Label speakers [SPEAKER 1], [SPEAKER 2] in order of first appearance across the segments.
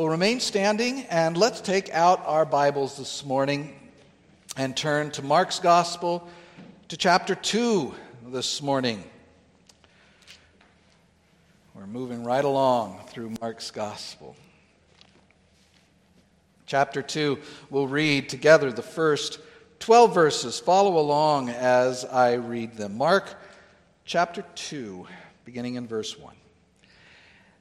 [SPEAKER 1] We'll remain standing and let's take out our Bibles this morning and turn to Mark's Gospel to chapter 2 this morning. We're moving right along through Mark's Gospel. Chapter 2, we'll read together the first 12 verses. Follow along as I read them. Mark chapter 2, beginning in verse 1.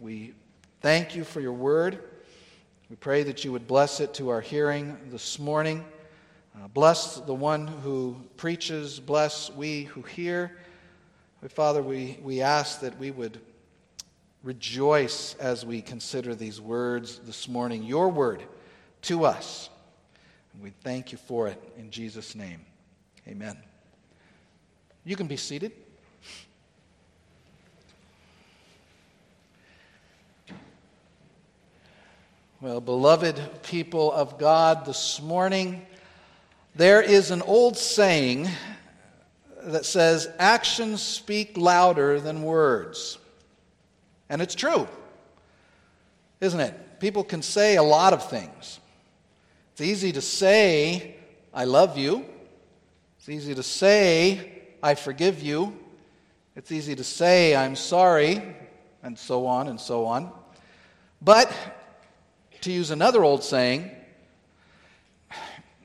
[SPEAKER 1] we thank you for your word. We pray that you would bless it to our hearing this morning. Uh, bless the one who preaches, bless we who hear. Father, we, we ask that we would rejoice as we consider these words this morning, your word to us. And we thank you for it in Jesus' name. Amen. You can be seated. Well, beloved people of God, this morning there is an old saying that says, Actions speak louder than words. And it's true, isn't it? People can say a lot of things. It's easy to say, I love you. It's easy to say, I forgive you. It's easy to say, I'm sorry, and so on and so on. But, to use another old saying,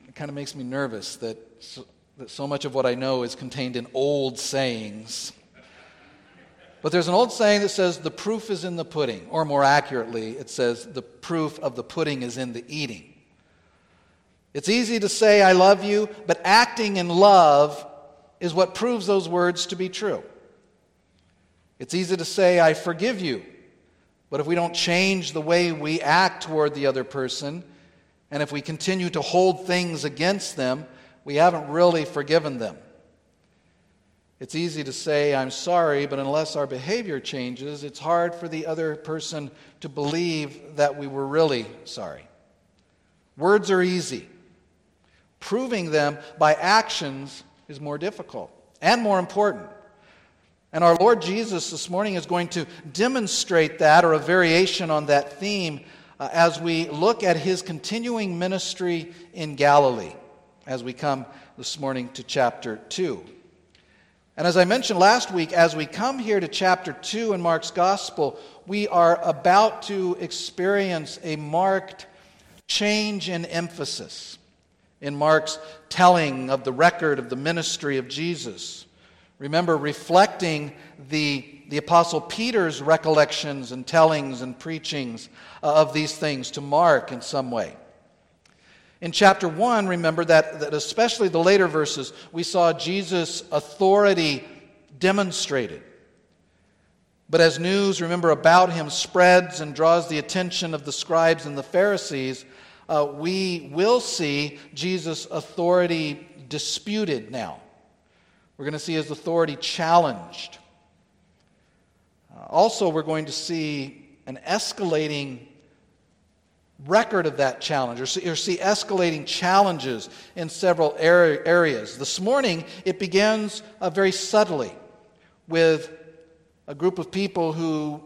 [SPEAKER 1] it kind of makes me nervous that so, that so much of what I know is contained in old sayings. But there's an old saying that says the proof is in the pudding, or more accurately, it says the proof of the pudding is in the eating. It's easy to say, I love you, but acting in love is what proves those words to be true. It's easy to say, I forgive you, but if we don't change the way we act toward the other person, and if we continue to hold things against them, we haven't really forgiven them. It's easy to say, I'm sorry, but unless our behavior changes, it's hard for the other person to believe that we were really sorry. Words are easy. Proving them by actions is more difficult and more important. And our Lord Jesus this morning is going to demonstrate that or a variation on that theme uh, as we look at his continuing ministry in Galilee as we come this morning to chapter 2. And as I mentioned last week, as we come here to chapter 2 in Mark's Gospel, we are about to experience a marked change in emphasis in Mark's telling of the record of the ministry of Jesus. Remember, reflecting the, the Apostle Peter's recollections and tellings and preachings of these things to Mark in some way. In chapter 1, remember that, that especially the later verses, we saw Jesus' authority demonstrated. But as news, remember, about him spreads and draws the attention of the scribes and the Pharisees, uh, we will see Jesus' authority disputed now. We're going to see his authority challenged. Uh, also, we're going to see an escalating record of that challenge or see, or see escalating challenges in several areas. This morning, it begins uh, very subtly with a group of people who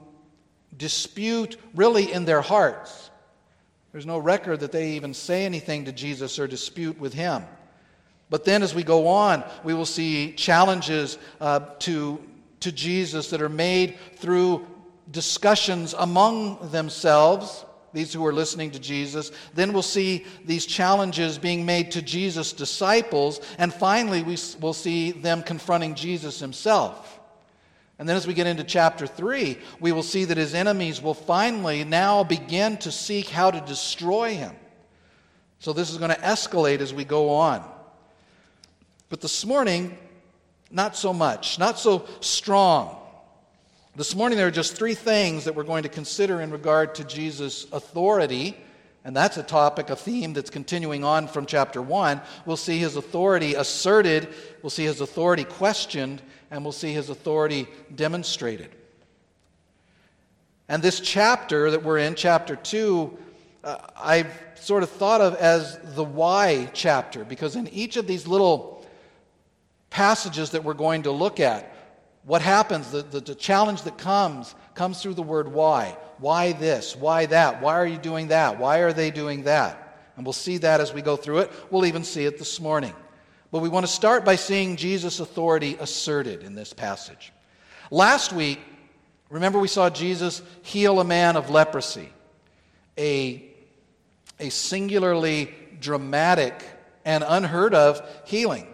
[SPEAKER 1] dispute really in their hearts. There's no record that they even say anything to Jesus or dispute with him. But then as we go on, we will see challenges uh, to, to Jesus that are made through discussions among themselves, these who are listening to Jesus. Then we'll see these challenges being made to Jesus' disciples. And finally, we will see them confronting Jesus himself. And then as we get into chapter 3, we will see that his enemies will finally now begin to seek how to destroy him. So this is going to escalate as we go on. But this morning, not so much, not so strong. This morning, there are just three things that we're going to consider in regard to Jesus' authority. And that's a topic, a theme that's continuing on from chapter 1. We'll see his authority asserted, we'll see his authority questioned, and we'll see his authority demonstrated. And this chapter that we're in, chapter 2, uh, I've sort of thought of as the why chapter, because in each of these little passages that we're going to look at, what happens, the, the, the, challenge that comes, comes through the word why. Why this? Why that? Why are you doing that? Why are they doing that? And we'll see that as we go through it. We'll even see it this morning. But we want to start by seeing Jesus' authority asserted in this passage. Last week, remember we saw Jesus heal a man of leprosy, a, a singularly dramatic and unheard of healing.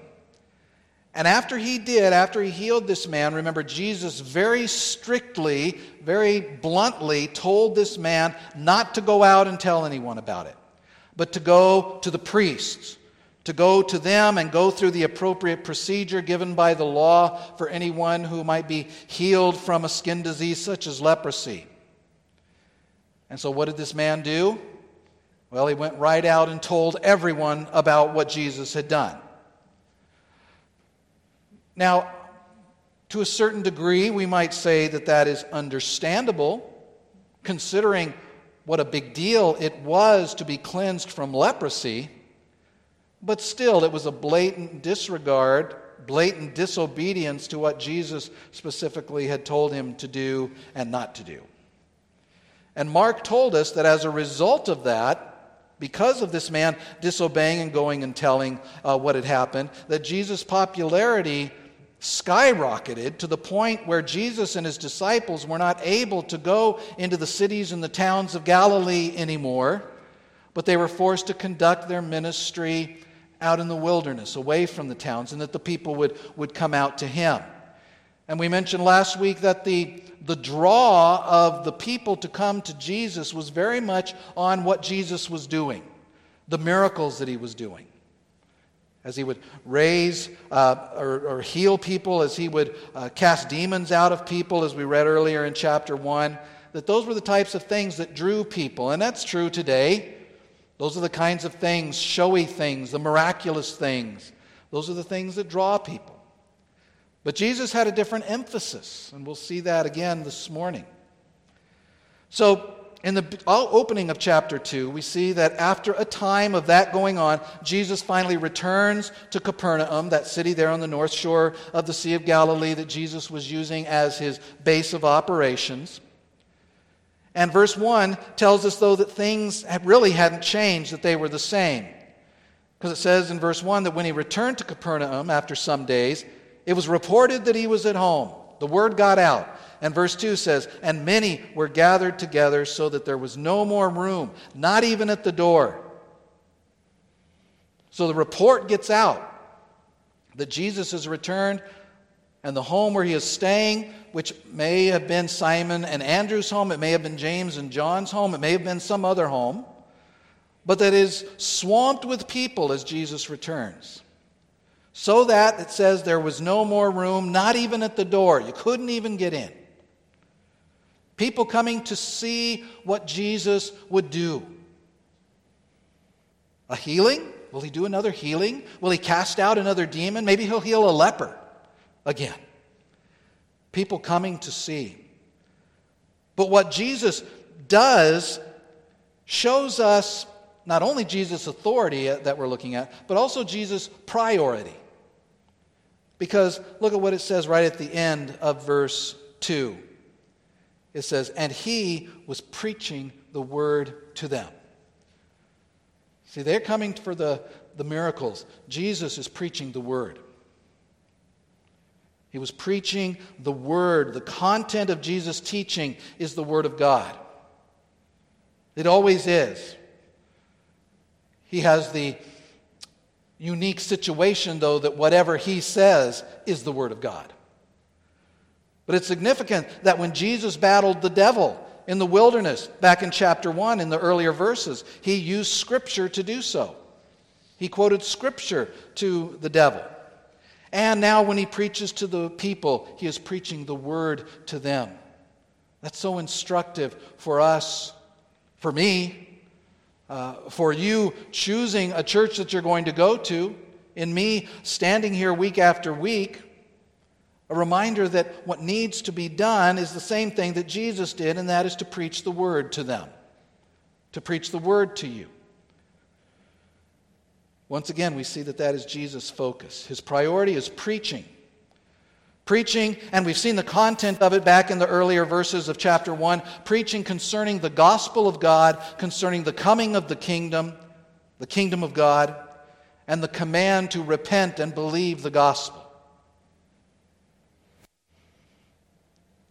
[SPEAKER 1] And after he did, after he healed this man, remember, Jesus very strictly, very bluntly told this man not to go out and tell anyone about it, but to go to the priests, to go to them and go through the appropriate procedure given by the law for anyone who might be healed from a skin disease such as leprosy. And so, what did this man do? Well, he went right out and told everyone about what Jesus had done. Now, to a certain degree, we might say that that is understandable, considering what a big deal it was to be cleansed from leprosy. But still, it was a blatant disregard, blatant disobedience to what Jesus specifically had told him to do and not to do. And Mark told us that as a result of that, because of this man disobeying and going and telling uh, what had happened, that Jesus' popularity skyrocketed to the point where Jesus and his disciples were not able to go into the cities and the towns of Galilee anymore, but they were forced to conduct their ministry out in the wilderness, away from the towns, and that the people would, would come out to him. And we mentioned last week that the, the draw of the people to come to Jesus was very much on what Jesus was doing, the miracles that he was doing as he would raise uh, or, or, heal people, as he would uh, cast demons out of people, as we read earlier in chapter 1, that those were the types of things that drew people. And that's true today. Those are the kinds of things, showy things, the miraculous things. Those are the things that draw people. But Jesus had a different emphasis, and we'll see that again this morning. So, in the opening of chapter 2, we see that after a time of that going on, Jesus finally returns to Capernaum, that city there on the north shore of the Sea of Galilee that Jesus was using as his base of operations. And verse 1 tells us, though, that things really hadn't changed, that they were the same. Because it says in verse 1 that when he returned to Capernaum after some days, it was reported that he was at home. The word got out. And verse 2 says, And many were gathered together so that there was no more room, not even at the door. So the report gets out that Jesus has returned, and the home where he is staying, which may have been Simon and Andrew's home, it may have been James and John's home, it may have been some other home, but that is swamped with people as Jesus returns. So that it says there was no more room, not even at the door. You couldn't even get in. People coming to see what Jesus would do. A healing? Will he do another healing? Will he cast out another demon? Maybe he'll heal a leper again. People coming to see. But what Jesus does shows us not only Jesus' authority that we're looking at, but also Jesus' priority. Because look at what it says right at the end of verse 2. It says, And he was preaching the word to them. See, they're coming for the, the miracles. Jesus is preaching the word. He was preaching the word. The content of Jesus' teaching is the word of God. It always is. He has the unique situation, though, that whatever he says is the Word of God. But it's significant that when Jesus battled the devil in the wilderness, back in chapter 1, in the earlier verses, he used Scripture to do so. He quoted Scripture to the devil. And now, when he preaches to the people, he is preaching the Word to them. That's so instructive for us, for me, uh, for you choosing a church that you're going to go to, in me standing here week after week, a reminder that what needs to be done is the same thing that Jesus did, and that is to preach the word to them, to preach the word to you. Once again, we see that that is Jesus' focus. His priority is preaching Preaching, and we've seen the content of it back in the earlier verses of chapter 1, preaching concerning the gospel of God, concerning the coming of the kingdom, the kingdom of God, and the command to repent and believe the gospel.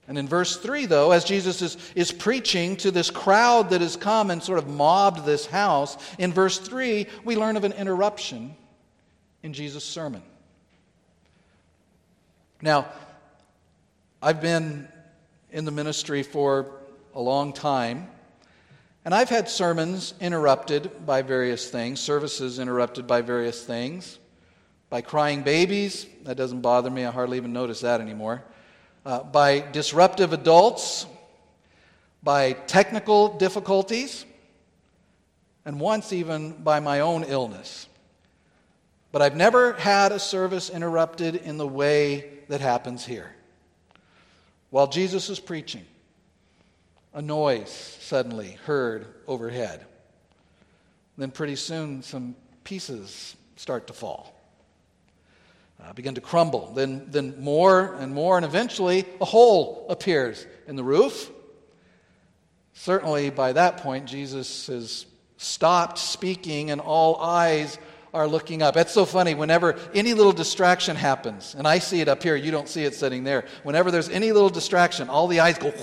[SPEAKER 1] And in verse 3, though, as Jesus is, is preaching to this crowd that has come and sort of mobbed this house, in verse 3, we learn of an interruption in Jesus' sermon. Now, I've been in the ministry for a long time, and I've had sermons interrupted by various things, services interrupted by various things, by crying babies. That doesn't bother me, I hardly even notice that anymore. Uh, by disruptive adults, by technical difficulties, and once even by my own illness. But I've never had a service interrupted in the way that happens here. While Jesus is preaching, a noise suddenly heard overhead. Then, pretty soon, some pieces start to fall, uh, begin to crumble. Then, then, more and more, and eventually, a hole appears in the roof. Certainly, by that point, Jesus has stopped speaking, and all eyes are looking up. It's so funny. Whenever any little distraction happens, and I see it up here, you don't see it sitting there. Whenever there's any little distraction, all the eyes go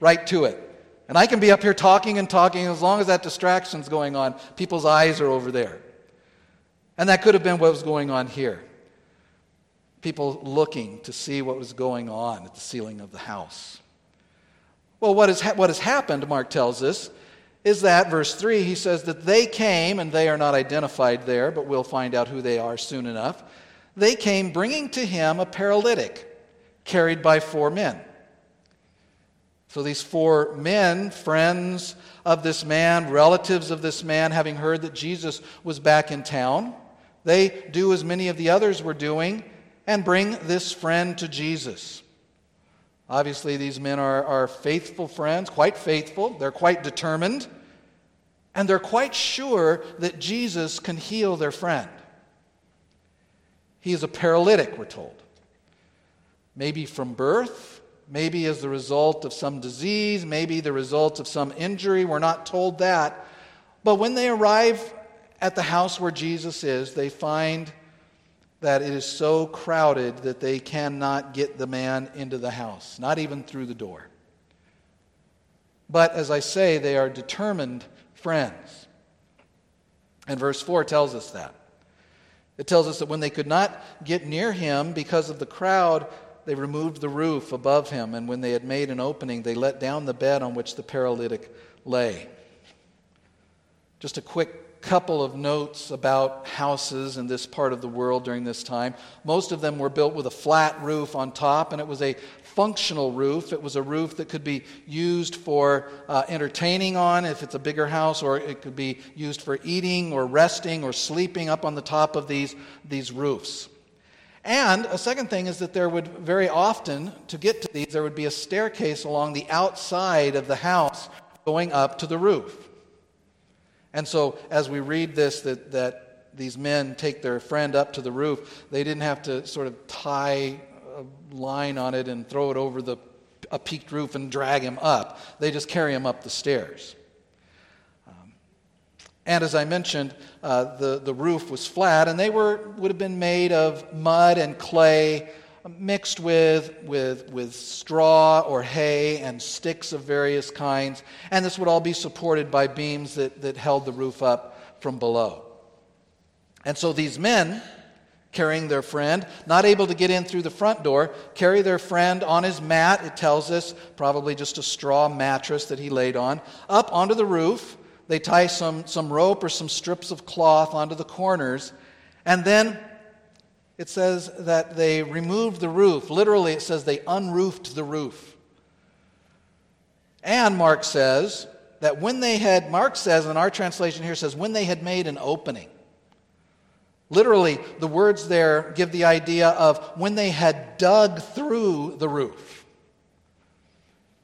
[SPEAKER 1] right to it. And I can be up here talking and talking, as long as that distraction's going on, people's eyes are over there. And that could have been what was going on here. People looking to see what was going on at the ceiling of the house. Well, what has, ha- what has happened, Mark tells us, is that, verse 3, he says that they came, and they are not identified there, but we'll find out who they are soon enough. They came bringing to him a paralytic carried by four men. So these four men, friends of this man, relatives of this man, having heard that Jesus was back in town, they do as many of the others were doing and bring this friend to Jesus. Obviously, these men are, are faithful friends, quite faithful. They're quite determined. And they're quite sure that Jesus can heal their friend. He is a paralytic, we're told. Maybe from birth, maybe as the result of some disease, maybe the result of some injury. We're not told that. But when they arrive at the house where Jesus is, they find that it is so crowded that they cannot get the man into the house, not even through the door. But as I say, they are determined friends. And verse 4 tells us that. It tells us that when they could not get near him because of the crowd, they removed the roof above him, and when they had made an opening, they let down the bed on which the paralytic lay. Just a quick couple of notes about houses in this part of the world during this time. Most of them were built with a flat roof on top, and it was a functional roof. It was a roof that could be used for uh, entertaining on if it's a bigger house, or it could be used for eating or resting or sleeping up on the top of these, these roofs. And a second thing is that there would very often, to get to these, there would be a staircase along the outside of the house going up to the roof. And so, as we read this, that, that these men take their friend up to the roof, they didn't have to sort of tie a line on it and throw it over the, a peaked roof and drag him up. They just carry him up the stairs. Um, and as I mentioned, uh, the, the roof was flat, and they were, would have been made of mud and clay mixed with, with, with straw or hay and sticks of various kinds. And this would all be supported by beams that, that held the roof up from below. And so these men, carrying their friend, not able to get in through the front door, carry their friend on his mat, it tells us, probably just a straw mattress that he laid on, up onto the roof. They tie some, some rope or some strips of cloth onto the corners. And then it says that they removed the roof. Literally, it says they unroofed the roof. And Mark says that when they had, Mark says, in our translation here says, when they had made an opening. Literally, the words there give the idea of when they had dug through the roof.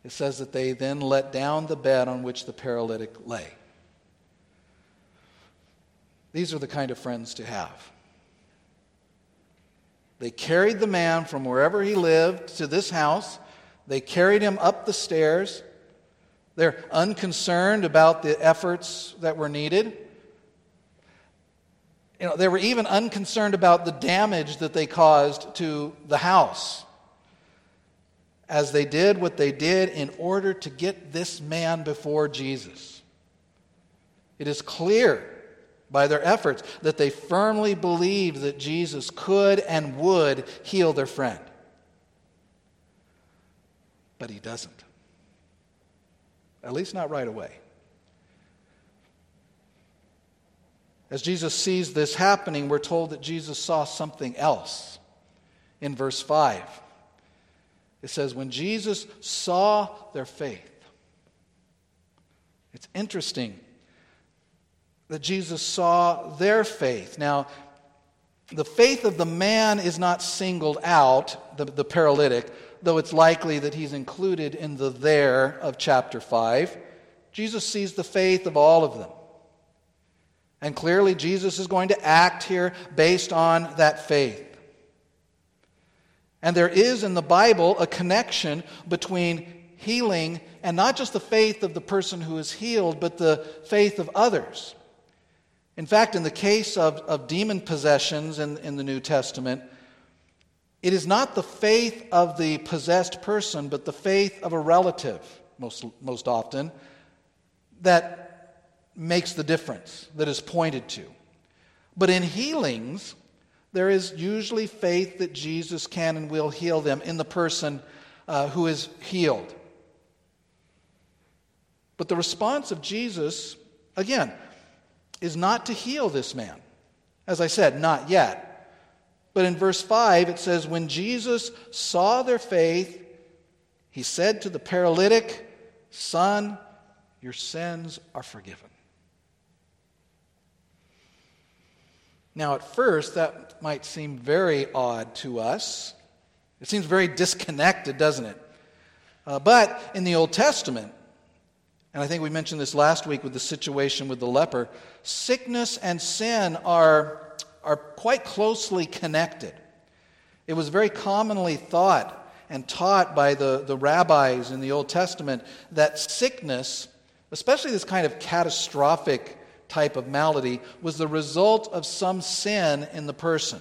[SPEAKER 1] It says that they then let down the bed on which the paralytic lay. These are the kind of friends to have. They carried the man from wherever he lived to this house. They carried him up the stairs. They're unconcerned about the efforts that were needed. You know, they were even unconcerned about the damage that they caused to the house as they did what they did in order to get this man before Jesus. It is clear by their efforts that they firmly believed that Jesus could and would heal their friend. But he doesn't. At least not right away. As Jesus sees this happening, we're told that Jesus saw something else in verse 5. It says, When Jesus saw their faith, it's interesting that Jesus saw their faith. Now, the faith of the man is not singled out, the, the paralytic, though it's likely that he's included in the their of chapter 5. Jesus sees the faith of all of them. And clearly, Jesus is going to act here based on that faith. And there is in the Bible a connection between healing and not just the faith of the person who is healed, but the faith of others. In fact, in the case of, of demon possessions in, in the New Testament, it is not the faith of the possessed person, but the faith of a relative, most, most often, that makes the difference, that is pointed to. But in healings, there is usually faith that Jesus can and will heal them in the person uh, who is healed. But the response of Jesus, again, is not to heal this man. As I said, not yet. But in verse 5, it says, When Jesus saw their faith, he said to the paralytic, Son, your sins are forgiven. Now, at first, that might seem very odd to us. It seems very disconnected, doesn't it? Uh, but in the Old Testament, and I think we mentioned this last week with the situation with the leper, sickness and sin are, are quite closely connected. It was very commonly thought and taught by the, the rabbis in the Old Testament that sickness, especially this kind of catastrophic type of malady, was the result of some sin in the person.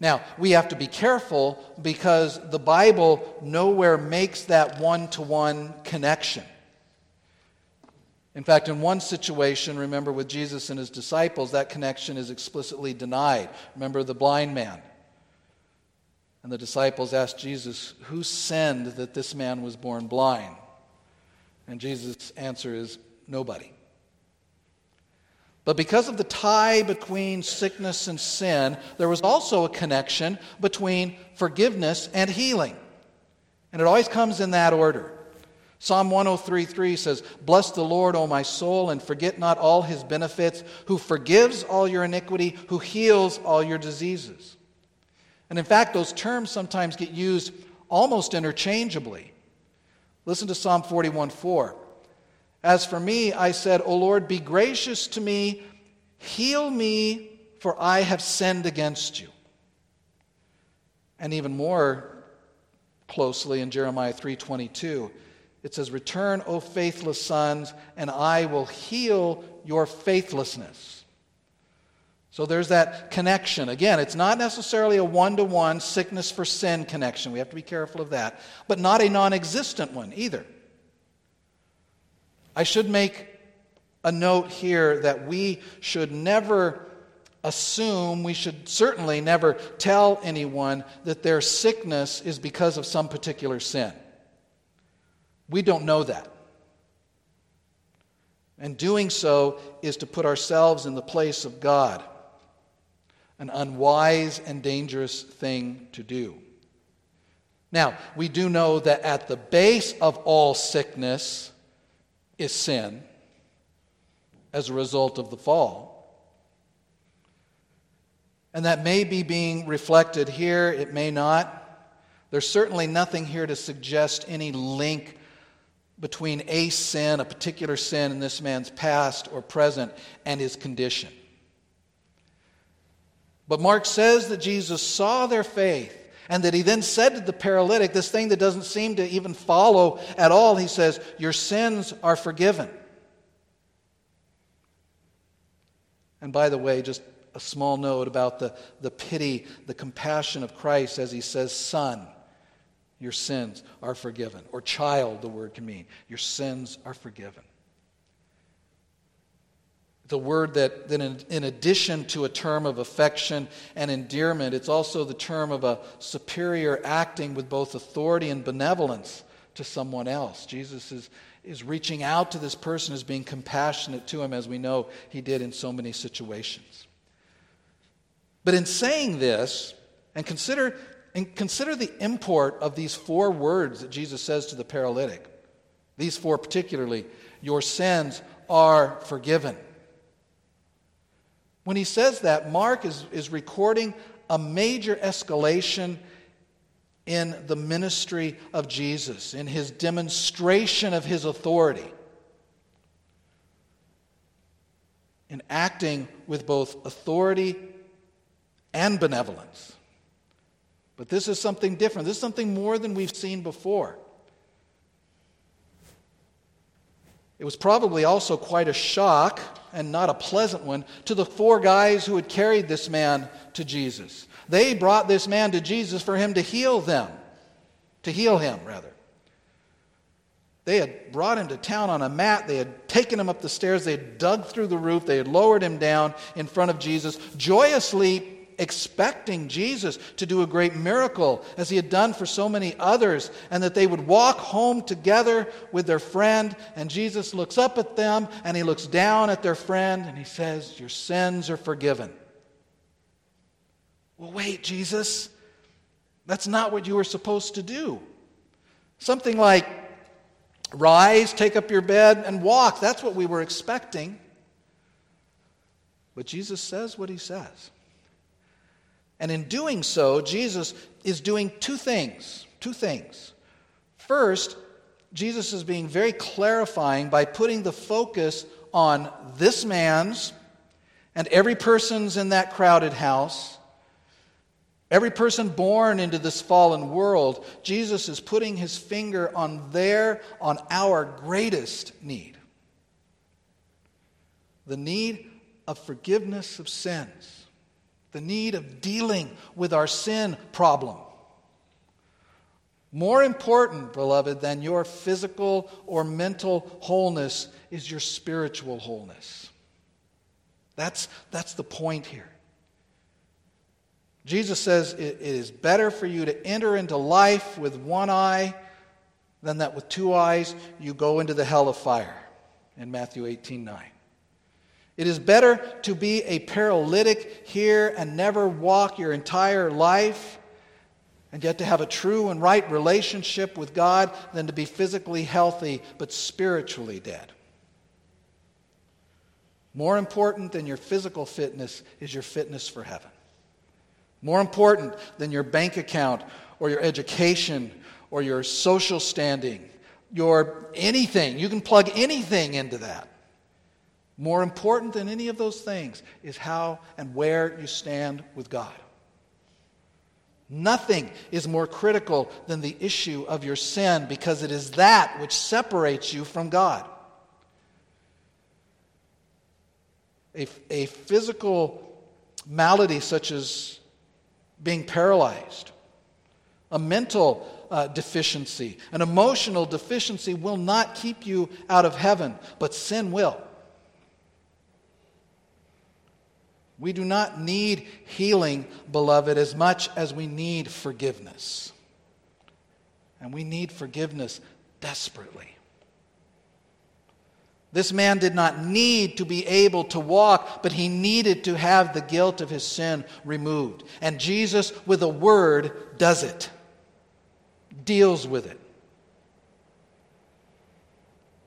[SPEAKER 1] Now, we have to be careful because the Bible nowhere makes that one to one connection. In fact, in one situation, remember with Jesus and his disciples, that connection is explicitly denied. Remember the blind man. And the disciples asked Jesus, Who sinned that this man was born blind? And Jesus' answer is, Nobody. But because of the tie between sickness and sin, there was also a connection between forgiveness and healing. And it always comes in that order. Psalm 103:3 says, "Bless the Lord, O my soul, and forget not all his benefits, who forgives all your iniquity, who heals all your diseases." And in fact, those terms sometimes get used almost interchangeably. Listen to Psalm 41:4. As for me, I said, O Lord, be gracious to me, heal me, for I have sinned against you. And even more closely in Jeremiah 3:22, it says, "Return, O faithless sons, and I will heal your faithlessness." So there's that connection. Again, it's not necessarily a one to one sickness for sin connection. We have to be careful of that, but not a non existent one either. I should make a note here that we should never assume, we should certainly never tell anyone that their sickness is because of some particular sin. We don't know that. And doing so is to put ourselves in the place of God, an unwise and dangerous thing to do. Now, we do know that at the base of all sickness, is sin as a result of the fall. And that may be being reflected here, it may not. There's certainly nothing here to suggest any link between a sin, a particular sin in this man's past or present, and his condition. But Mark says that Jesus saw their faith and that he then said to the paralytic, this thing that doesn't seem to even follow at all, he says, Your sins are forgiven. And by the way, just a small note about the, the pity, the compassion of Christ as he says, Son, your sins are forgiven. Or child, the word can mean. Your sins are forgiven the word that, that in, in, addition to a term of affection and endearment, it's also the term of a superior acting with both authority and benevolence to someone else. Jesus is, is reaching out to this person as being compassionate to him, as we know he did in so many situations. But in saying this, and consider, and consider the import of these four words that Jesus says to the paralytic, these four particularly, your sins are forgiven. When he says that, Mark is, is recording a major escalation in the ministry of Jesus, in his demonstration of his authority, in acting with both authority and benevolence. But this is something different. This is something more than we've seen before. It was probably also quite a shock, and not a pleasant one, to the four guys who had carried this man to Jesus. They brought this man to Jesus for him to heal them, to heal him, rather. They had brought him to town on a mat. They had taken him up the stairs. They had dug through the roof. They had lowered him down in front of Jesus, joyously expecting Jesus to do a great miracle as he had done for so many others, and that they would walk home together with their friend. And Jesus looks up at them and he looks down at their friend and he says, Your sins are forgiven. Well, wait, Jesus, that's not what you were supposed to do. Something like, Rise, take up your bed, and walk. That's what we were expecting. But Jesus says what he says. And in doing so, Jesus is doing two things. Two things. First, Jesus is being very clarifying by putting the focus on this man's and every person's in that crowded house, every person born into this fallen world. Jesus is putting his finger on their, on our greatest need the need of forgiveness of sins the need of dealing with our sin problem. More important, beloved, than your physical or mental wholeness is your spiritual wholeness. That's, that's the point here. Jesus says it, it is better for you to enter into life with one eye than that with two eyes you go into the hell of fire in Matthew 18 9. It is better to be a paralytic here and never walk your entire life and yet to have a true and right relationship with God than to be physically healthy but spiritually dead. More important than your physical fitness is your fitness for heaven. More important than your bank account or your education or your social standing your anything. You can plug anything into that. More important than any of those things is how and where you stand with God. Nothing is more critical than the issue of your sin because it is that which separates you from God. A, a physical malady such as being paralyzed, a mental uh, deficiency, an emotional deficiency will not keep you out of heaven, but sin will. We do not need healing, beloved, as much as we need forgiveness. And we need forgiveness desperately. This man did not need to be able to walk, but he needed to have the guilt of his sin removed. And Jesus, with a word, does it, deals with it.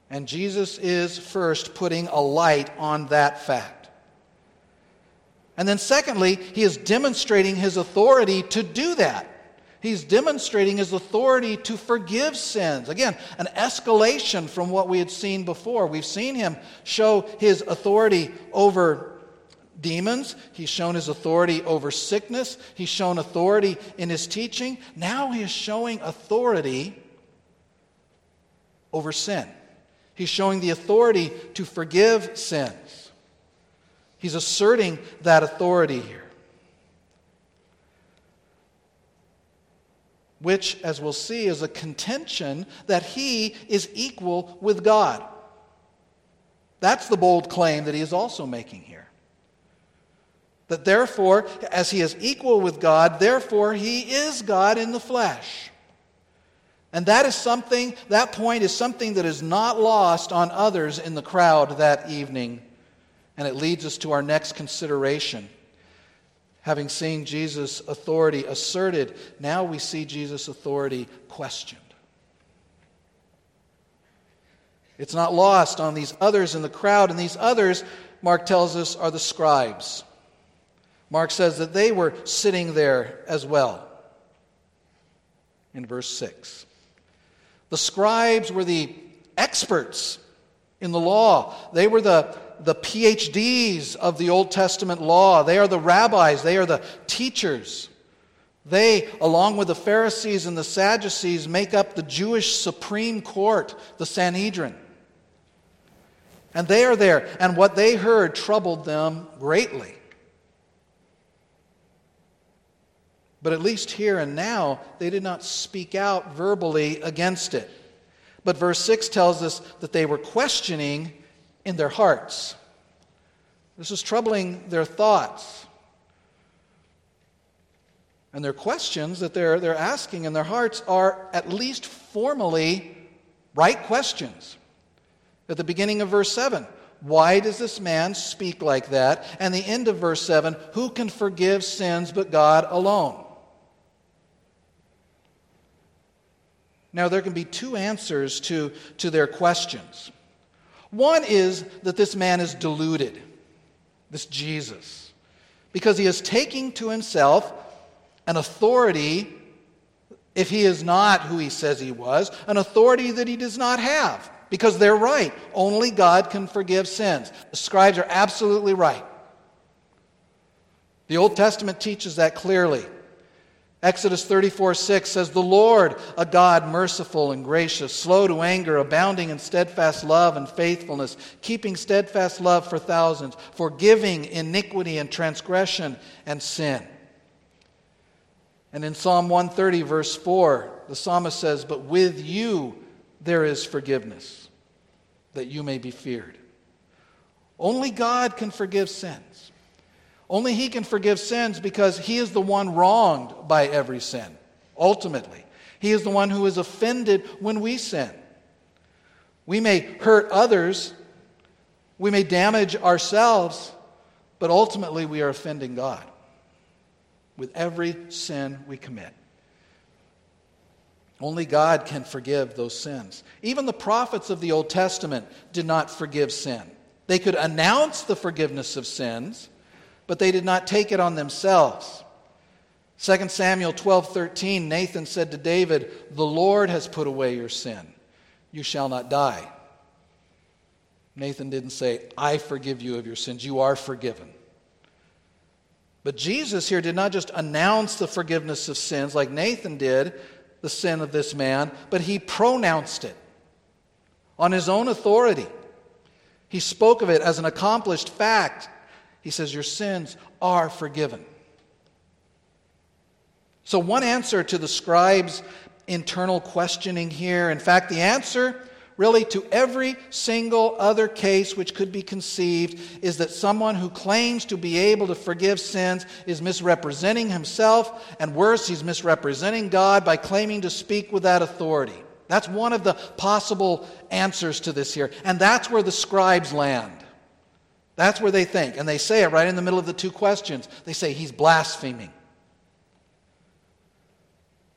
[SPEAKER 1] And Jesus is first putting a light on that fact. And then, secondly, he is demonstrating his authority to do that. He's demonstrating his authority to forgive sins. Again, an escalation from what we had seen before. We've seen him show his authority over demons, he's shown his authority over sickness, he's shown authority in his teaching. Now he is showing authority over sin. He's showing the authority to forgive sins. He's asserting that authority here. Which, as we'll see, is a contention that he is equal with God. That's the bold claim that he is also making here. That therefore, as he is equal with God, therefore he is God in the flesh. And that is something, that point is something that is not lost on others in the crowd that evening and it leads us to our next consideration. Having seen Jesus' authority asserted, now we see Jesus' authority questioned. It's not lost on these others in the crowd, and these others, Mark tells us, are the scribes. Mark says that they were sitting there as well in verse 6. The scribes were the experts in the law, they were the the PhDs of the Old Testament law. They are the rabbis, they are the teachers. They, along with the Pharisees and the Sadducees, make up the Jewish Supreme Court, the Sanhedrin. And they are there, and what they heard troubled them greatly. But at least here and now, they did not speak out verbally against it. But verse 6 tells us that they were questioning in their hearts. This is troubling their thoughts. And their questions that they're, they're asking in their hearts are at least formally right questions. At the beginning of verse 7, why does this man speak like that? And the end of verse 7, who can forgive sins but God alone? Now, there can be two answers to, to their questions. One is that this man is deluded, this Jesus, because he is taking to himself an authority, if he is not who he says he was, an authority that he does not have. Because they're right. Only God can forgive sins. The scribes are absolutely right. The Old Testament teaches that clearly. Exodus 34 6 says, The Lord, a God merciful and gracious, slow to anger, abounding in steadfast love and faithfulness, keeping steadfast love for thousands, forgiving iniquity and transgression and sin. And in Psalm 130, verse 4, the psalmist says, But with you there is forgiveness, that you may be feared. Only God can forgive sins. Only He can forgive sins because He is the one wronged by every sin, ultimately. He is the one who is offended when we sin. We may hurt others, we may damage ourselves, but ultimately we are offending God with every sin we commit. Only God can forgive those sins. Even the prophets of the Old Testament did not forgive sin. They could announce the forgiveness of sins, but they did not take it on themselves. 2 Samuel 12:13 Nathan said to David, "The Lord has put away your sin. you shall not die. Nathan didn't say, I forgive you of your sins. You are forgiven. But Jesus here did not just announce the forgiveness of sins like Nathan did, the sin of this man, but he pronounced it on his own authority. He spoke of it as an accomplished fact. He says, Your sins are forgiven. So, one answer to the scribe's internal questioning here, in fact, the answer really to every single other case which could be conceived is that someone who claims to be able to forgive sins is misrepresenting himself, and worse, he's misrepresenting God by claiming to speak with that authority. That's one of the possible answers to this here. And that's where the scribes land. That's where they think. And they say it right in the middle of the two questions. They say he's blaspheming.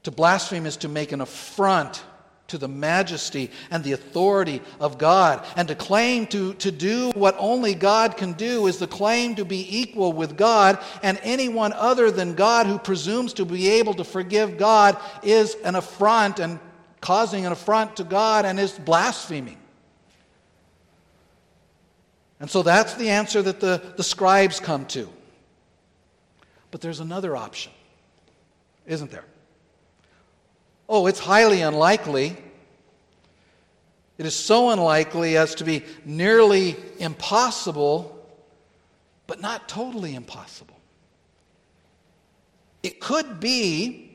[SPEAKER 1] To blaspheme is to make an affront to the majesty and the authority of God. And to claim to, to do what only God can do is the claim to be equal with God, and anyone other than God who presumes to be able to forgive God is an affront and causing an affront to God and is blaspheming. And so that's the answer that the, the scribes come to. But there's another option, isn't there? Oh, it's highly unlikely. It is so unlikely as to be nearly impossible, but not totally impossible. It could be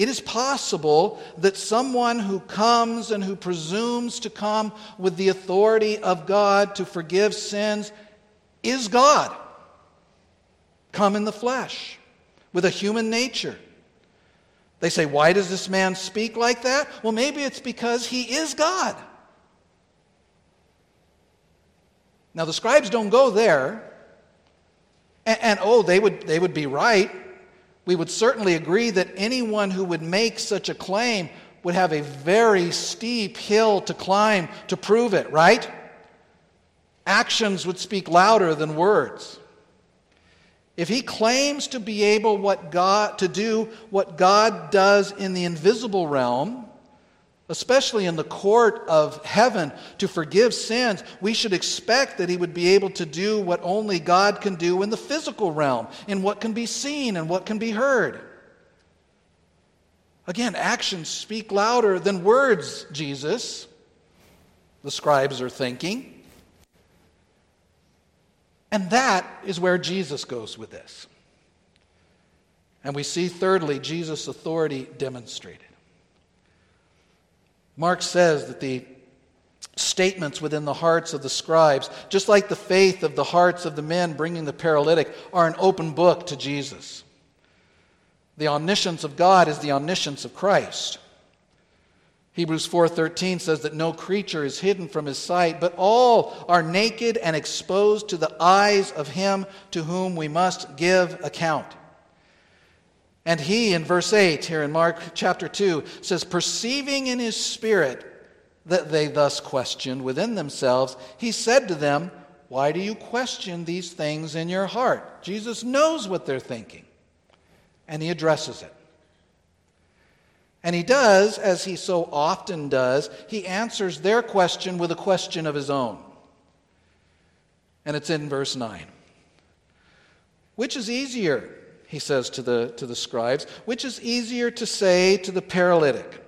[SPEAKER 1] it is possible that someone who comes and who presumes to come with the authority of God to forgive sins is God, come in the flesh, with a human nature. They say, Why does this man speak like that? Well, maybe it's because he is God. Now, the scribes don't go there. And, and, oh, they would, they would be right we would certainly agree that anyone who would make such a claim would have a very steep hill to climb to prove it, right? Actions would speak louder than words. If he claims to be able what God, to do what God does in the invisible realm, especially in the court of heaven, to forgive sins, we should expect that he would be able to do what only God can do in the physical realm, in what can be seen and what can be heard. Again, actions speak louder than words, Jesus, the scribes are thinking. And that is where Jesus goes with this. And we see, thirdly, Jesus' authority demonstrated. Mark says that the statements within the hearts of the scribes, just like the faith of the hearts of the men bringing the paralytic, are an open book to Jesus. The omniscience of God is the omniscience of Christ. Hebrews 4:13 says that no creature is hidden from his sight, but all are naked and exposed to the eyes of him to whom we must give account. And he, in verse 8 here in Mark chapter 2, says, Perceiving in his spirit that they thus questioned within themselves, he said to them, Why do you question these things in your heart? Jesus knows what they're thinking, and he addresses it. And he does, as he so often does, he answers their question with a question of his own. And it's in verse 9. Which is easier? He says to the, to the scribes, which is easier to say to the paralytic,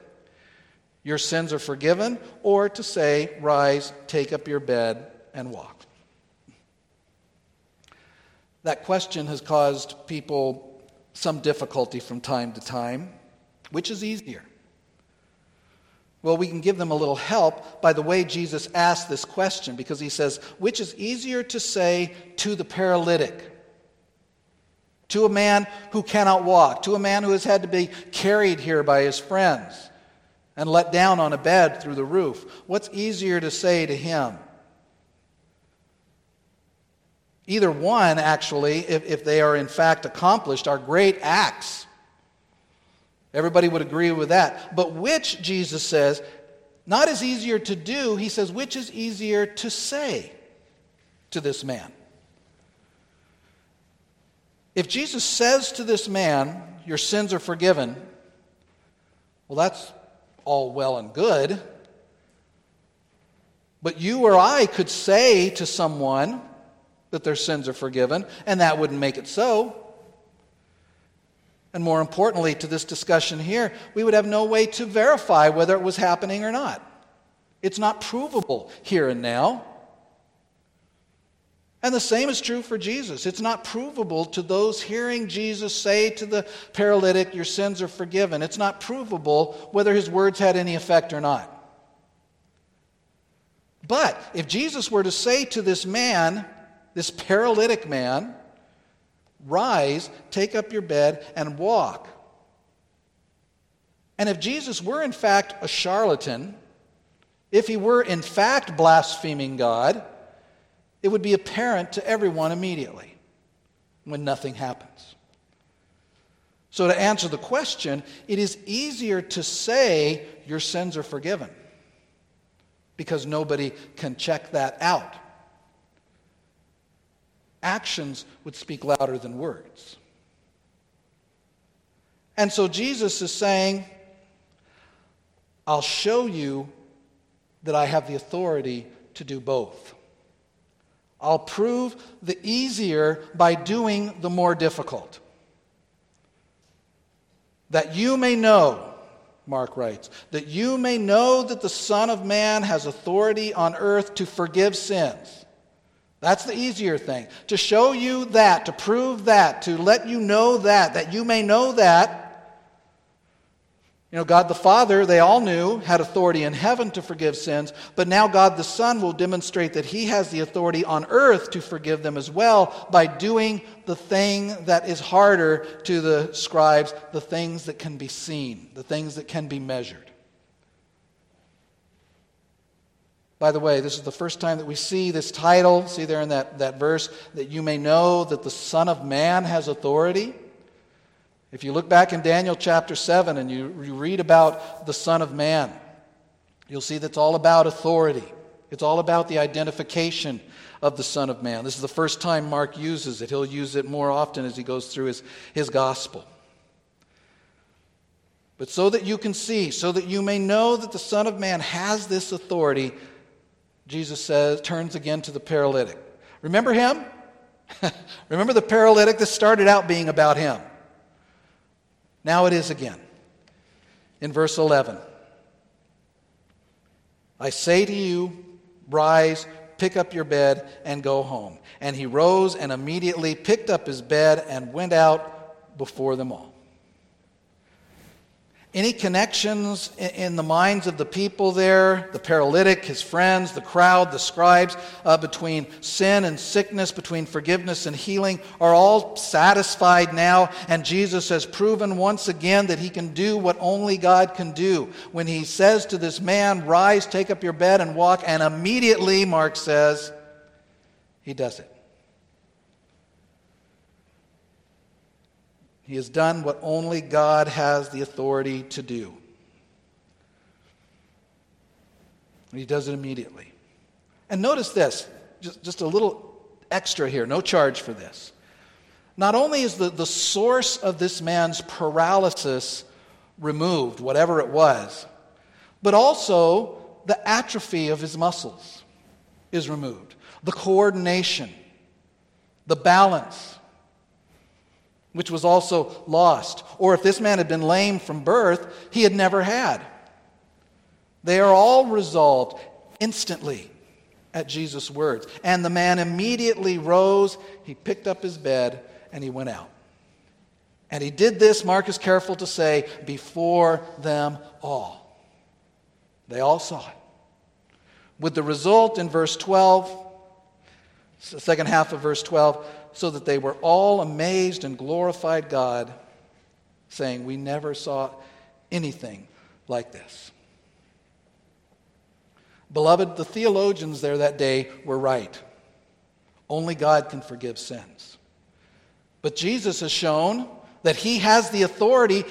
[SPEAKER 1] Your sins are forgiven, or to say, Rise, take up your bed, and walk? That question has caused people some difficulty from time to time. Which is easier? Well, we can give them a little help by the way Jesus asked this question because he says, Which is easier to say to the paralytic? To a man who cannot walk, to a man who has had to be carried here by his friends and let down on a bed through the roof. What's easier to say to him? Either one, actually, if, if they are in fact accomplished, are great acts. Everybody would agree with that. But which, Jesus says, not as easier to do, he says, which is easier to say to this man? If Jesus says to this man, Your sins are forgiven, well, that's all well and good. But you or I could say to someone that their sins are forgiven, and that wouldn't make it so. And more importantly, to this discussion here, we would have no way to verify whether it was happening or not. It's not provable here and now. And the same is true for Jesus. It's not provable to those hearing Jesus say to the paralytic, Your sins are forgiven. It's not provable whether his words had any effect or not. But if Jesus were to say to this man, this paralytic man, Rise, take up your bed, and walk. And if Jesus were in fact a charlatan, if he were in fact blaspheming God, it would be apparent to everyone immediately when nothing happens. So, to answer the question, it is easier to say your sins are forgiven because nobody can check that out. Actions would speak louder than words. And so Jesus is saying, I'll show you that I have the authority to do both. I'll prove the easier by doing the more difficult. That you may know, Mark writes, that you may know that the Son of Man has authority on earth to forgive sins. That's the easier thing. To show you that, to prove that, to let you know that, that you may know that you know, God the Father, they all knew, had authority in heaven to forgive sins, but now God the Son will demonstrate that He has the authority on earth to forgive them as well by doing the thing that is harder to the scribes, the things that can be seen, the things that can be measured. By the way, this is the first time that we see this title, see there in that, that verse, that you may know that the Son of Man has authority. If you look back in Daniel chapter 7 and you, you read about the Son of Man, you'll see that's all about authority. It's all about the identification of the Son of Man. This is the first time Mark uses it. He'll use it more often as he goes through his, his gospel. But so that you can see, so that you may know that the Son of Man has this authority, Jesus says, turns again to the paralytic. Remember him? Remember the paralytic? This started out being about him. Now it is again. In verse 11 I say to you, rise, pick up your bed, and go home. And he rose and immediately picked up his bed and went out before them all. Any connections in the minds of the people there, the paralytic, his friends, the crowd, the scribes, uh, between sin and sickness, between forgiveness and healing, are all satisfied now. And Jesus has proven once again that he can do what only God can do. When he says to this man, Rise, take up your bed, and walk, and immediately, Mark says, he does it. He has done what only God has the authority to do. And he does it immediately. And notice this just, just a little extra here, no charge for this. Not only is the, the source of this man's paralysis removed, whatever it was, but also the atrophy of his muscles is removed, the coordination, the balance, which was also lost. Or if this man had been lame from birth, he had never had. They are all resolved instantly at Jesus' words. And the man immediately rose, he picked up his bed, and he went out. And he did this, Mark is careful to say, before them all. They all saw it. With the result in verse 12, the second half of verse 12, so that they were all amazed and glorified God, saying, We never saw anything like this. Beloved, the theologians there that day were right. Only God can forgive sins. But Jesus has shown that he has the authority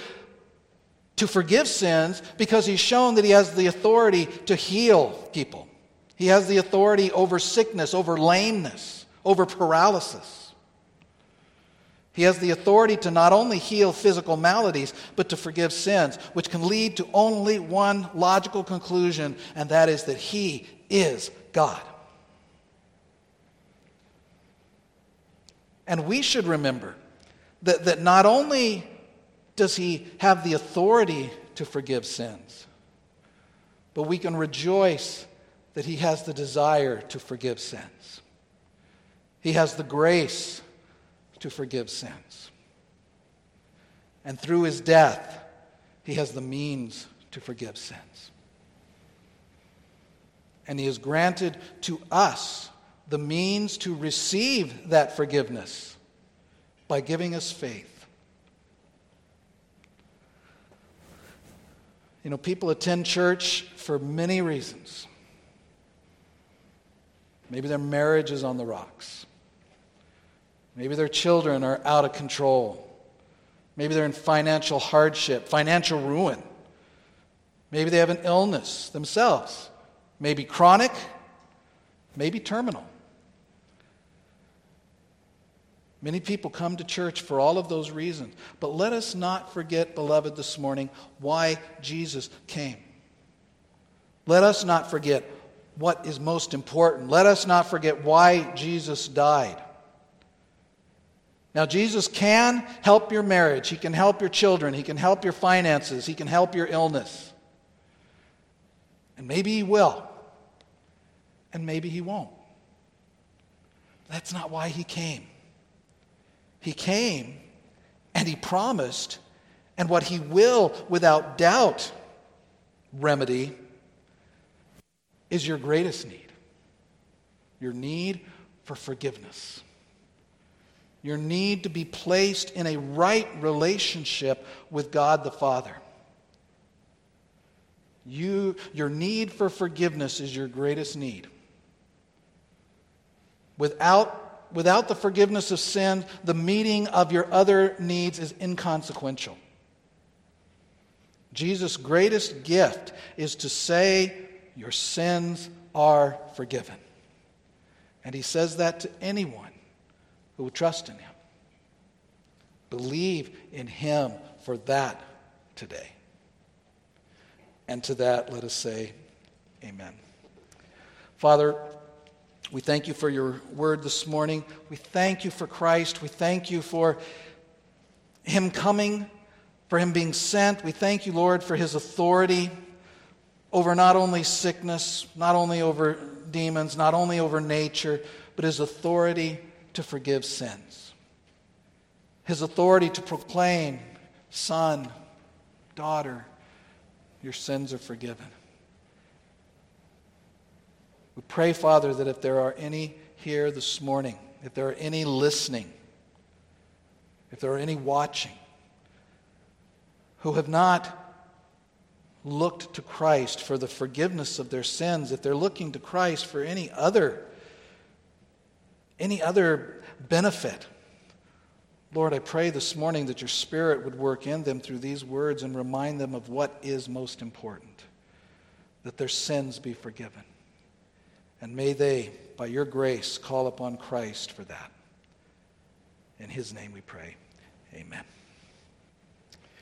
[SPEAKER 1] to forgive sins because he's shown that he has the authority to heal people. He has the authority over sickness, over lameness, over paralysis. He has the authority to not only heal physical maladies, but to forgive sins, which can lead to only one logical conclusion, and that is that He is God. And we should remember that, that not only does he have the authority to forgive sins, but we can rejoice that he has the desire to forgive sins. He has the grace to forgive sins. And through his death, he has the means to forgive sins. And he has granted to us the means to receive that forgiveness by giving us faith. You know, people attend church for many reasons. Maybe their marriage is on the rocks. Maybe their children are out of control. Maybe they're in financial hardship, financial ruin. Maybe they have an illness themselves, maybe chronic, maybe terminal. Many people come to church for all of those reasons. But let us not forget, beloved, this morning, why Jesus came. Let us not forget what is most important. Let us not forget why Jesus died. Now, Jesus can help your marriage. He can help your children. He can help your finances. He can help your illness. And maybe He will. And maybe He won't. That's not why He came. He came and He promised, and what He will, without doubt, remedy is your greatest need your need for forgiveness, your need to be placed in a right relationship with God the Father. You, your need for forgiveness is your greatest need. Without, without the forgiveness of sin, the meeting of your other needs is inconsequential. Jesus' greatest gift is to say, Your sins are forgiven. And he says that to anyone who trust in him. Believe in him for that today. And to that, let us say, Amen. Father, we thank you for your word this morning. We thank you for Christ. We thank you for him coming for him being sent. We thank you, Lord, for his authority over not only sickness, not only over demons, not only over nature, but his authority to forgive sins. His authority to proclaim, Son, daughter, your sins are forgiven. We pray, Father, that if there are any here this morning, if there are any listening, if there are any watching, who have not looked to Christ for the forgiveness of their sins, if they're looking to Christ for any other any other benefit, Lord, I pray this morning that your Spirit would work in them through these words and remind them of what is most important that their sins be forgiven. And may they, by your grace, call upon Christ for that. In his name we pray. Amen.